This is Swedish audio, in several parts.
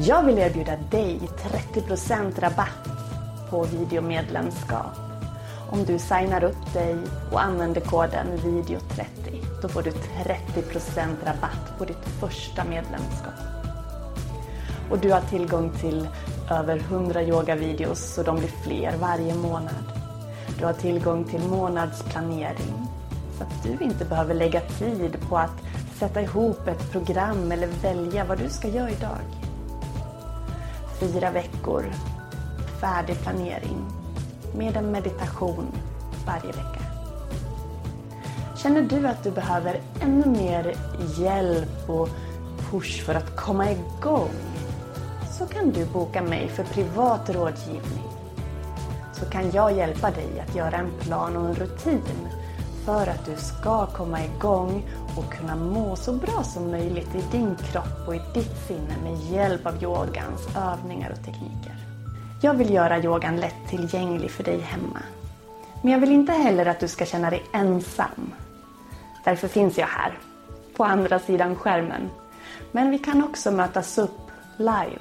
Jag vill erbjuda dig 30% rabatt på videomedlemskap. Om du signar upp dig och använder koden VIDEO30 då får du 30% rabatt på ditt första medlemskap. Och du har tillgång till över 100 yogavideos så de blir fler varje månad. Du har tillgång till månadsplanering så att du inte behöver lägga tid på att sätta ihop ett program eller välja vad du ska göra idag. Fyra veckor, färdig planering med en meditation varje vecka. Känner du att du behöver ännu mer hjälp och push för att komma igång? Så kan du boka mig för privat rådgivning. Så kan jag hjälpa dig att göra en plan och en rutin för att du ska komma igång och kunna må så bra som möjligt i din kropp och i ditt sinne med hjälp av yogans övningar och tekniker. Jag vill göra yogan lättillgänglig för dig hemma. Men jag vill inte heller att du ska känna dig ensam. Därför finns jag här, på andra sidan skärmen. Men vi kan också mötas upp live.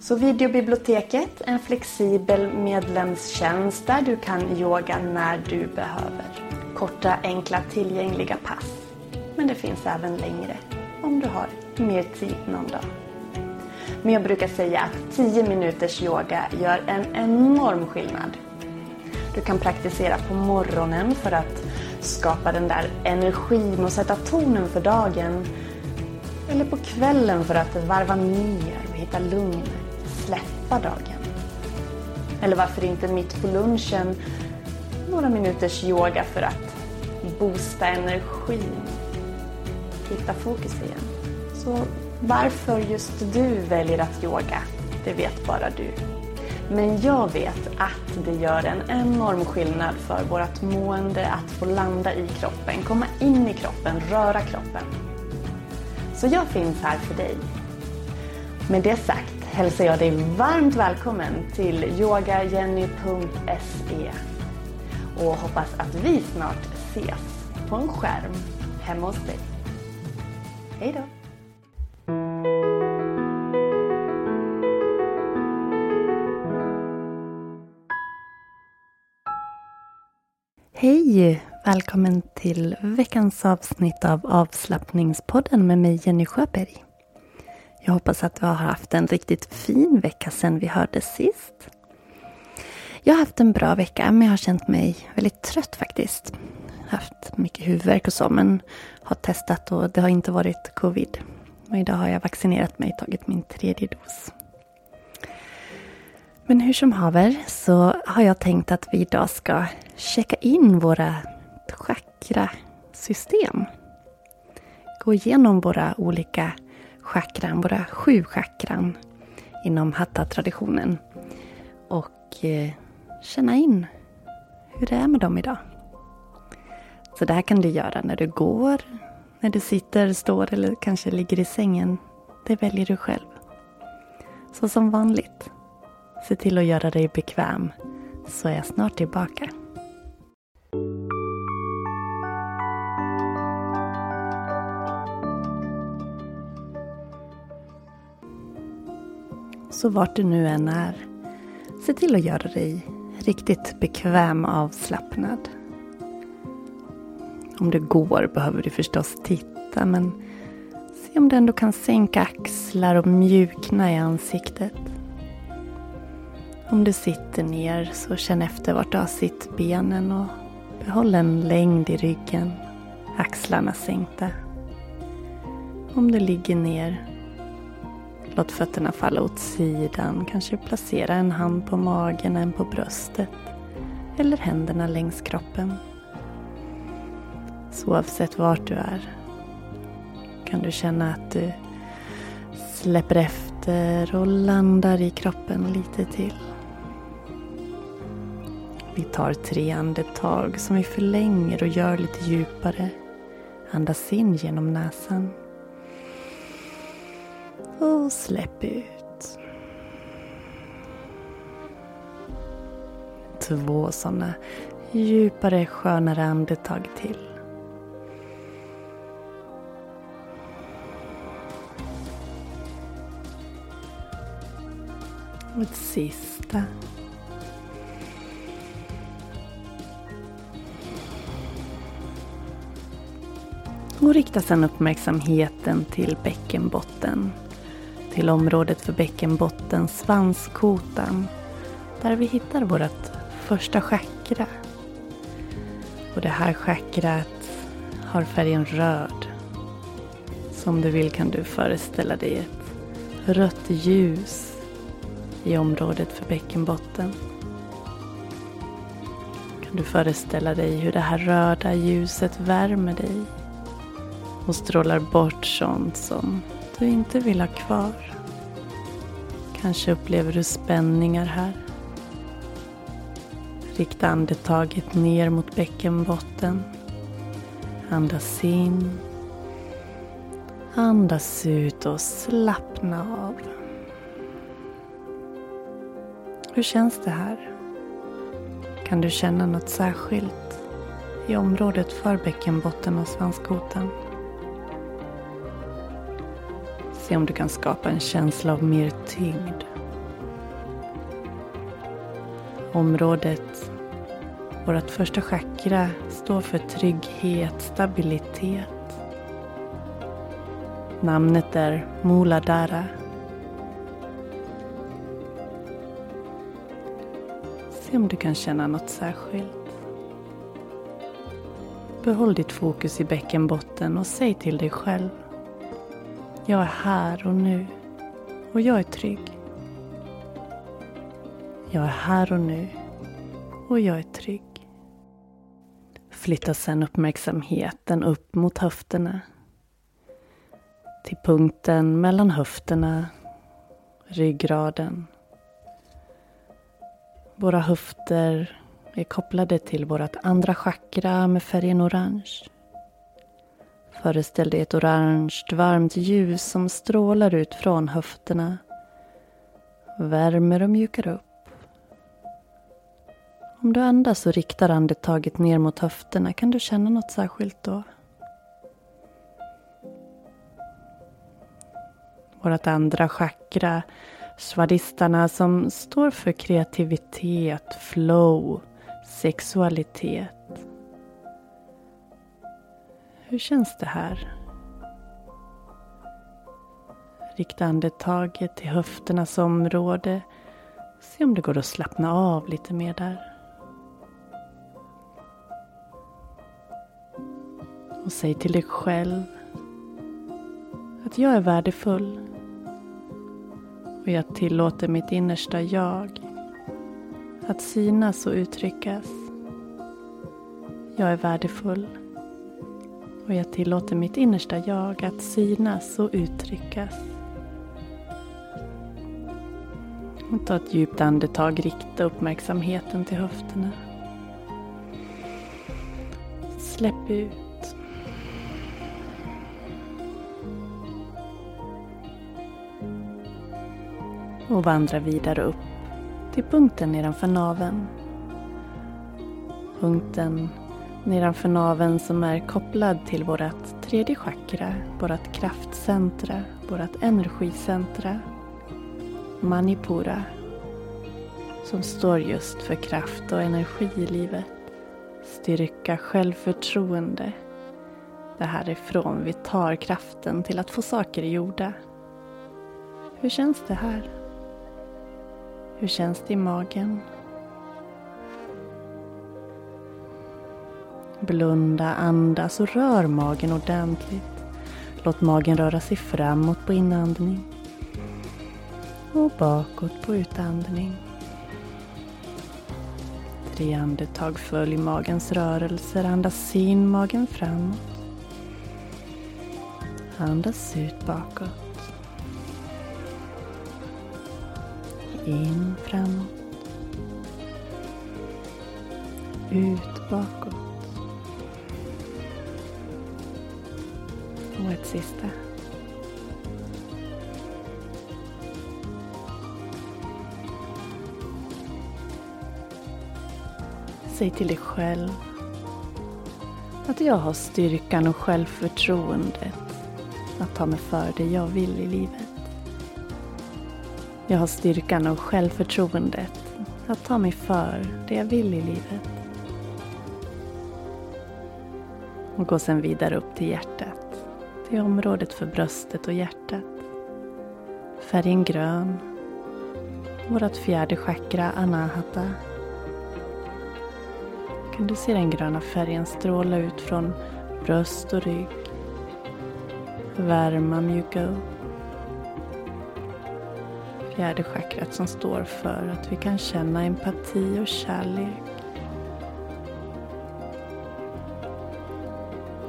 Så Videobiblioteket, en flexibel medlemstjänst där du kan yoga när du behöver. Korta, enkla, tillgängliga pass. Men det finns även längre om du har mer tid någon dag. Men jag brukar säga att 10 minuters yoga gör en enorm skillnad. Du kan praktisera på morgonen för att skapa den där energin och sätta tonen för dagen. Eller på kvällen för att varva ner och hitta lugn, släppa dagen. Eller varför inte mitt på lunchen några minuters yoga för att boosta energin hitta fokus igen. Så varför just du väljer att yoga, det vet bara du. Men jag vet att det gör en enorm skillnad för vårt mående att få landa i kroppen, komma in i kroppen, röra kroppen. Så jag finns här för dig. Med det sagt hälsar jag dig varmt välkommen till yogajenny.se och hoppas att vi snart ses på en skärm hemma hos dig. Hej då! Hej! Välkommen till veckans avsnitt av avslappningspodden med mig Jenny Sjöberg. Jag hoppas att du har haft en riktigt fin vecka sedan vi hördes sist. Jag har haft en bra vecka men jag har känt mig väldigt trött faktiskt. Haft mycket huvudvärk och så men har testat och det har inte varit covid. Och idag har jag vaccinerat mig, tagit min tredje dos. Men hur som haver så har jag tänkt att vi idag ska checka in våra chakrasystem. Gå igenom våra olika chakran, våra sju chakran inom hatta-traditionen och eh, känna in hur det är med dem idag. Så det här kan du göra när du går, när du sitter, står eller kanske ligger i sängen. Det väljer du själv. Så som vanligt, se till att göra dig bekväm så är jag snart tillbaka. Så vart du nu än är, se till att göra dig riktigt bekväm avslappnad. Om det går behöver du förstås titta men se om du ändå kan sänka axlar och mjukna i ansiktet. Om du sitter ner så känn efter vart du har sittbenen och behåll en längd i ryggen, axlarna sänkta. Om du ligger ner, låt fötterna falla åt sidan. Kanske placera en hand på magen, en på bröstet eller händerna längs kroppen. Så oavsett vart du är kan du känna att du släpper efter och landar i kroppen lite till. Vi tar tre andetag som vi förlänger och gör lite djupare. Andas in genom näsan. Och släpp ut. Två sådana djupare, skönare andetag till. Och ett sista. Och rikta sedan uppmärksamheten till bäckenbotten. Till området för bäckenbotten, svanskotan. Där vi hittar vårt första chakra. Och det här chakrat har färgen röd. Som du vill kan du föreställa dig ett rött ljus i området för bäckenbotten. Kan du föreställa dig hur det här röda ljuset värmer dig och strålar bort sånt som du inte vill ha kvar. Kanske upplever du spänningar här. Rikta andetaget ner mot bäckenbotten. Andas in. Andas ut och slappna av. Hur känns det här? Kan du känna något särskilt i området för bäckenbotten och svanskotan? Se om du kan skapa en känsla av mer tyngd. Området, vårt första chakra, står för trygghet, stabilitet. Namnet är Muladhara. Se om du kan känna något särskilt. Behåll ditt fokus i bäckenbotten och säg till dig själv jag är här och nu och jag är trygg. Jag är här och nu och jag är trygg. Flytta sedan uppmärksamheten upp mot höfterna. Till punkten mellan höfterna, ryggraden. Våra höfter är kopplade till vårt andra chakra med färgen orange. Föreställ dig ett orange varmt ljus som strålar ut från höfterna. Värmer och mjukar upp. Om du andas och riktar andetaget ner mot höfterna kan du känna något särskilt då. Vårt andra chakra, svadistarna som står för kreativitet, flow, sexualitet. Hur känns det här? Rikta andetaget till höfternas område. Se om det går att slappna av lite mer där. Och säg till dig själv att jag är värdefull. Och jag tillåter mitt innersta jag att synas och uttryckas. Jag är värdefull och jag tillåter mitt innersta jag att synas och uttryckas. Ta ett djupt andetag, rikta uppmärksamheten till höfterna. Släpp ut. Och vandra vidare upp till punkten nedanför naveln. Punkten nedanför naveln som är kopplad till vårt tredje chakra, vårt kraftcentra, vårt energicentra, Manipura, som står just för kraft och energi i livet, styrka, självförtroende. Det är härifrån vi tar kraften till att få saker gjorda. Hur känns det här? Hur känns det i magen? Blunda, andas och rör magen ordentligt. Låt magen röra sig framåt på inandning och bakåt på utandning. Tre andetag följ magens rörelser. Andas in magen framåt. Andas ut bakåt. In framåt. Ut bakåt. Och ett sista. Säg till dig själv att jag har styrkan och självförtroendet att ta mig för det jag vill i livet. Jag har styrkan och självförtroendet att ta mig för det jag vill i livet. Och gå sedan vidare upp till hjärtat, till området för bröstet och hjärtat. Färgen grön, vårt fjärde chakra, anahata kan du se den gröna färgen stråla ut från bröst och rygg. Värma mjuka upp. Fjärde chakrat som står för att vi kan känna empati och kärlek.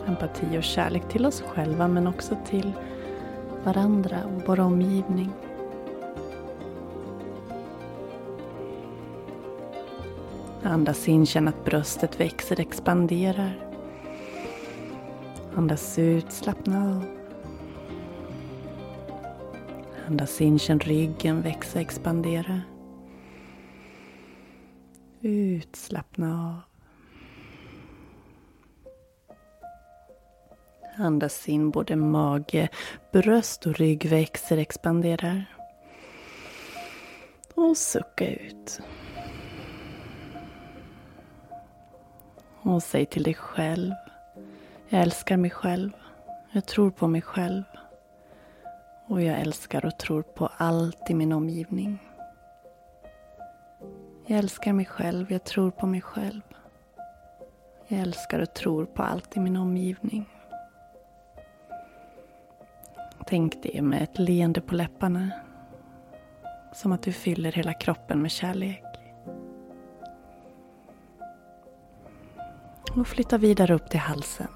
Empati och kärlek till oss själva men också till varandra och vår omgivning. Andas in, känn att bröstet växer, expanderar. Andas ut, slappna av. Andas in, känn ryggen växa, expandera. Ut, slappna av. Andas in, både mage, bröst och rygg växer, expanderar. Och sucka ut. Och säg till dig själv. Jag älskar mig själv. Jag tror på mig själv. Och jag älskar och tror på allt i min omgivning. Jag älskar mig själv. Jag tror på mig själv. Jag älskar och tror på allt i min omgivning. Tänk det med ett leende på läpparna. Som att du fyller hela kroppen med kärlek. Och flytta vidare upp till halsen.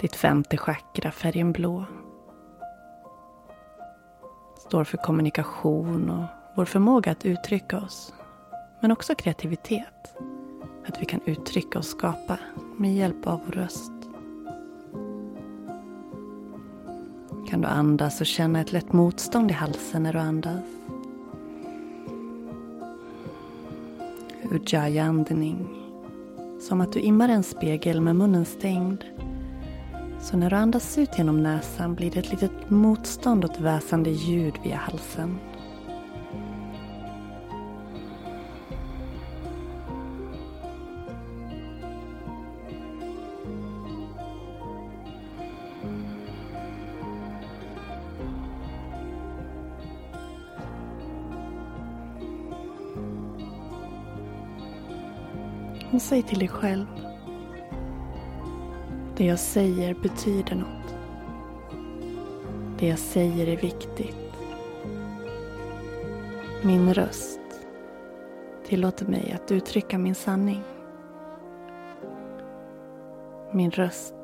Ditt femte chakra, färgen blå. Står för kommunikation och vår förmåga att uttrycka oss. Men också kreativitet. Att vi kan uttrycka och skapa med hjälp av vår röst. Kan du andas och känna ett lätt motstånd i halsen när du andas? Ujjayi-andning som att du immar en spegel med munnen stängd. Så när du andas ut genom näsan blir det ett litet motstånd och ett väsande ljud via halsen. Och säg till dig själv. Det jag säger betyder något. Det jag säger är viktigt. Min röst tillåter mig att uttrycka min sanning. Min röst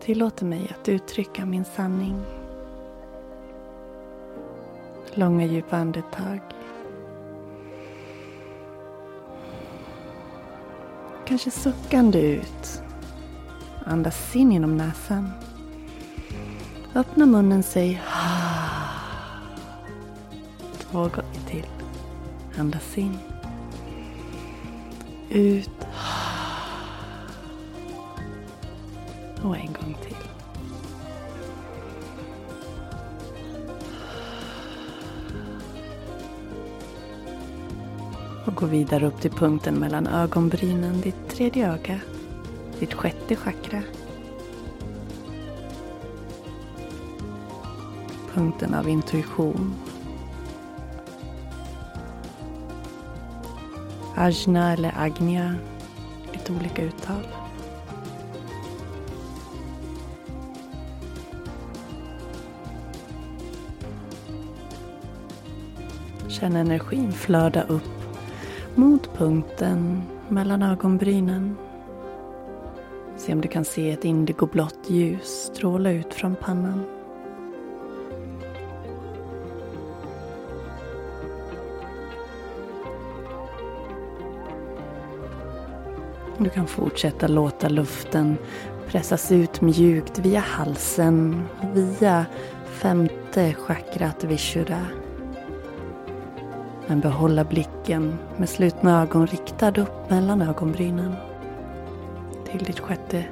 tillåter mig att uttrycka min sanning. Långa djupa andetag. Kanske suckande ut Andas in genom näsan. Öppna munnen, säg Två gånger till. Andas in. Ut. Och en gång till. Och gå vidare upp till punkten mellan ögonbrynen, ditt tredje öga, ditt sjätte chakra. Punkten av intuition. Ajna eller Agnia, lite olika uttal. Känn energin flöda upp mot punkten mellan ögonbrynen. Se om du kan se ett indigoblått ljus stråla ut från pannan. Du kan fortsätta låta luften pressas ut mjukt via halsen, via femte chakrat Vishuddha men behålla blicken med slutna ögon riktad upp mellan ögonbrynen till ditt sjätte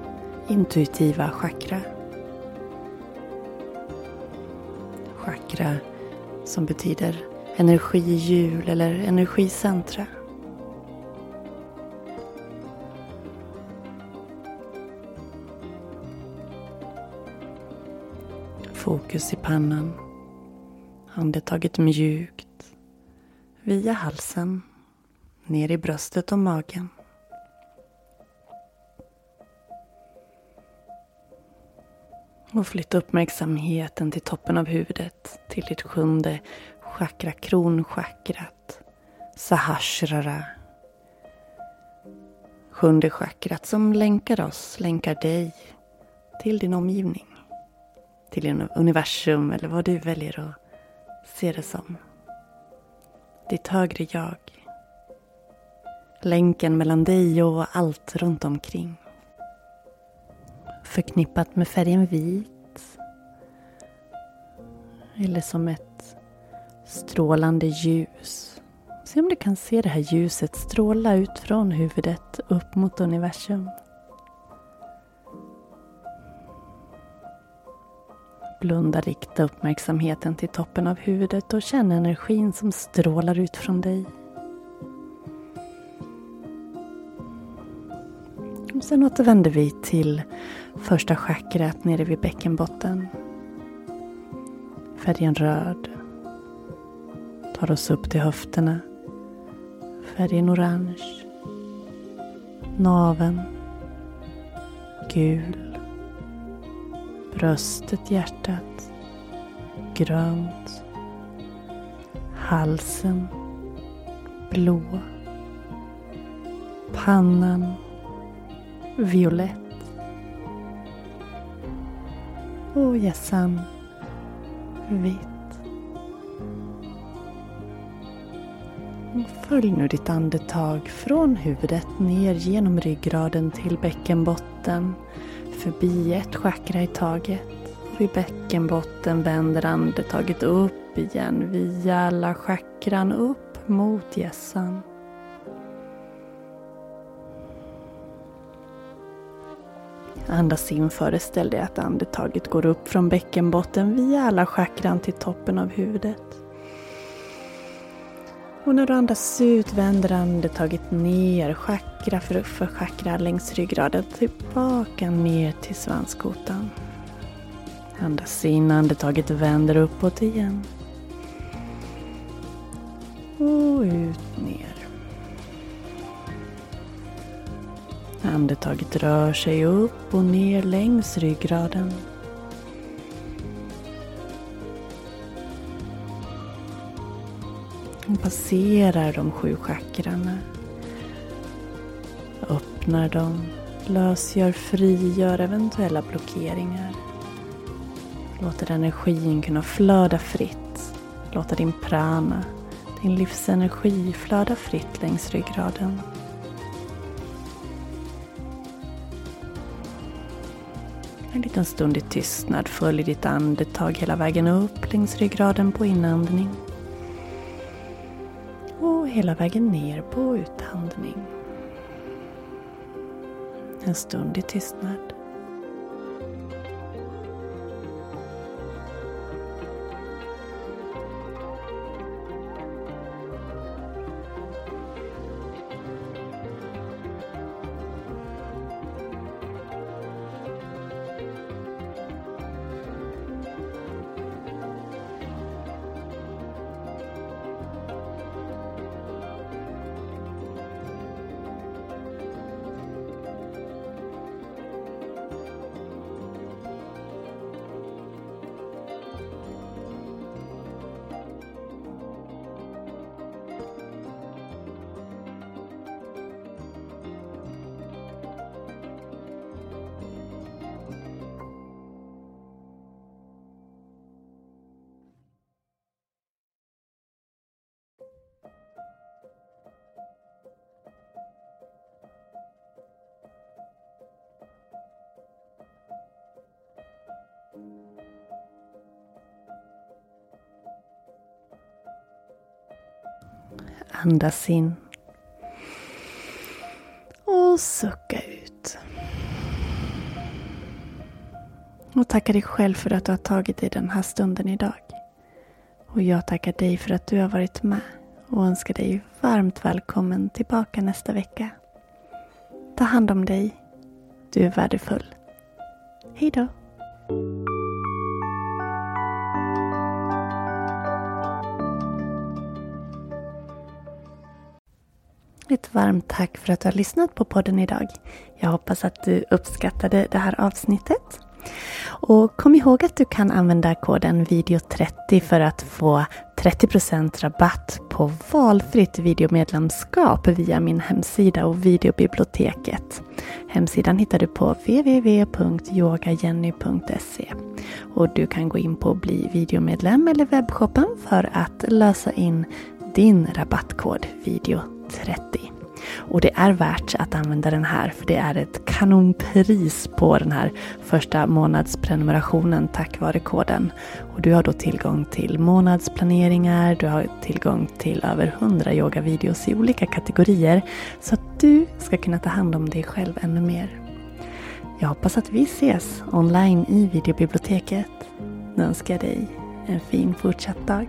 intuitiva chakra. Chakra som betyder energihjul eller energicentra. Fokus i pannan. Andetaget mjukt via halsen, ner i bröstet och magen. Och flytta uppmärksamheten till toppen av huvudet, till ditt sjunde chakra, kronchakrat, sahasrara. Sjunde chakrat som länkar oss, länkar dig till din omgivning. Till din universum eller vad du väljer att se det som ditt högre jag. Länken mellan dig och allt runt omkring. Förknippat med färgen vit. Eller som ett strålande ljus. Se om du kan se det här ljuset stråla ut från huvudet upp mot universum. Blunda, rikta uppmärksamheten till toppen av huvudet och känn energin som strålar ut från dig. Sen återvänder vi till första chakrat nere vid bäckenbotten. Färgen röd tar oss upp till höfterna. Färgen orange. Naven. Gul bröstet, hjärtat, grönt, halsen, blå, pannan, violett och hjässan, vitt. Följ nu ditt andetag från huvudet ner genom ryggraden till bäckenbotten förbi ett chakra i taget. Och vid bäckenbotten vänder andetaget upp igen via alla chakran upp mot hjässan. Andas in, föreställ dig att andetaget går upp från bäckenbotten via alla chakran till toppen av huvudet. Och när du andas ut vänder andetaget ner, chakra för, för chakra längs ryggraden, tillbaka ner till svanskotan. Andas in, andetaget vänder uppåt igen. Och ut ner. Andetaget rör sig upp och ner längs ryggraden. som passerar de sju chakrarna. Öppnar dem, lösgör, frigör eventuella blockeringar. Låter energin kunna flöda fritt. Låter din prana, din livsenergi flöda fritt längs ryggraden. En liten stund i tystnad följ ditt andetag hela vägen upp längs ryggraden på inandning. Och hela vägen ner på utandning. En stund i tystnad. Andas in. Och sucka ut. Och tacka dig själv för att du har tagit dig den här stunden idag. Och jag tackar dig för att du har varit med och önskar dig varmt välkommen tillbaka nästa vecka. Ta hand om dig. Du är värdefull. Hejdå. Då. Varmt tack för att du har lyssnat på podden idag. Jag hoppas att du uppskattade det här avsnittet. Och kom ihåg att du kan använda koden video30 för att få 30% rabatt på valfritt videomedlemskap via min hemsida och videobiblioteket. Hemsidan hittar du på www.yogajenny.se och du kan gå in på bli videomedlem eller webbshoppen för att lösa in din rabattkod video 30. Och det är värt att använda den här för det är ett kanonpris på den här första månadsprenumerationen tack vare koden. Och du har då tillgång till månadsplaneringar, du har tillgång till över 100 yogavideos i olika kategorier så att du ska kunna ta hand om dig själv ännu mer. Jag hoppas att vi ses online i videobiblioteket. Nu önskar jag dig en fin fortsatt dag.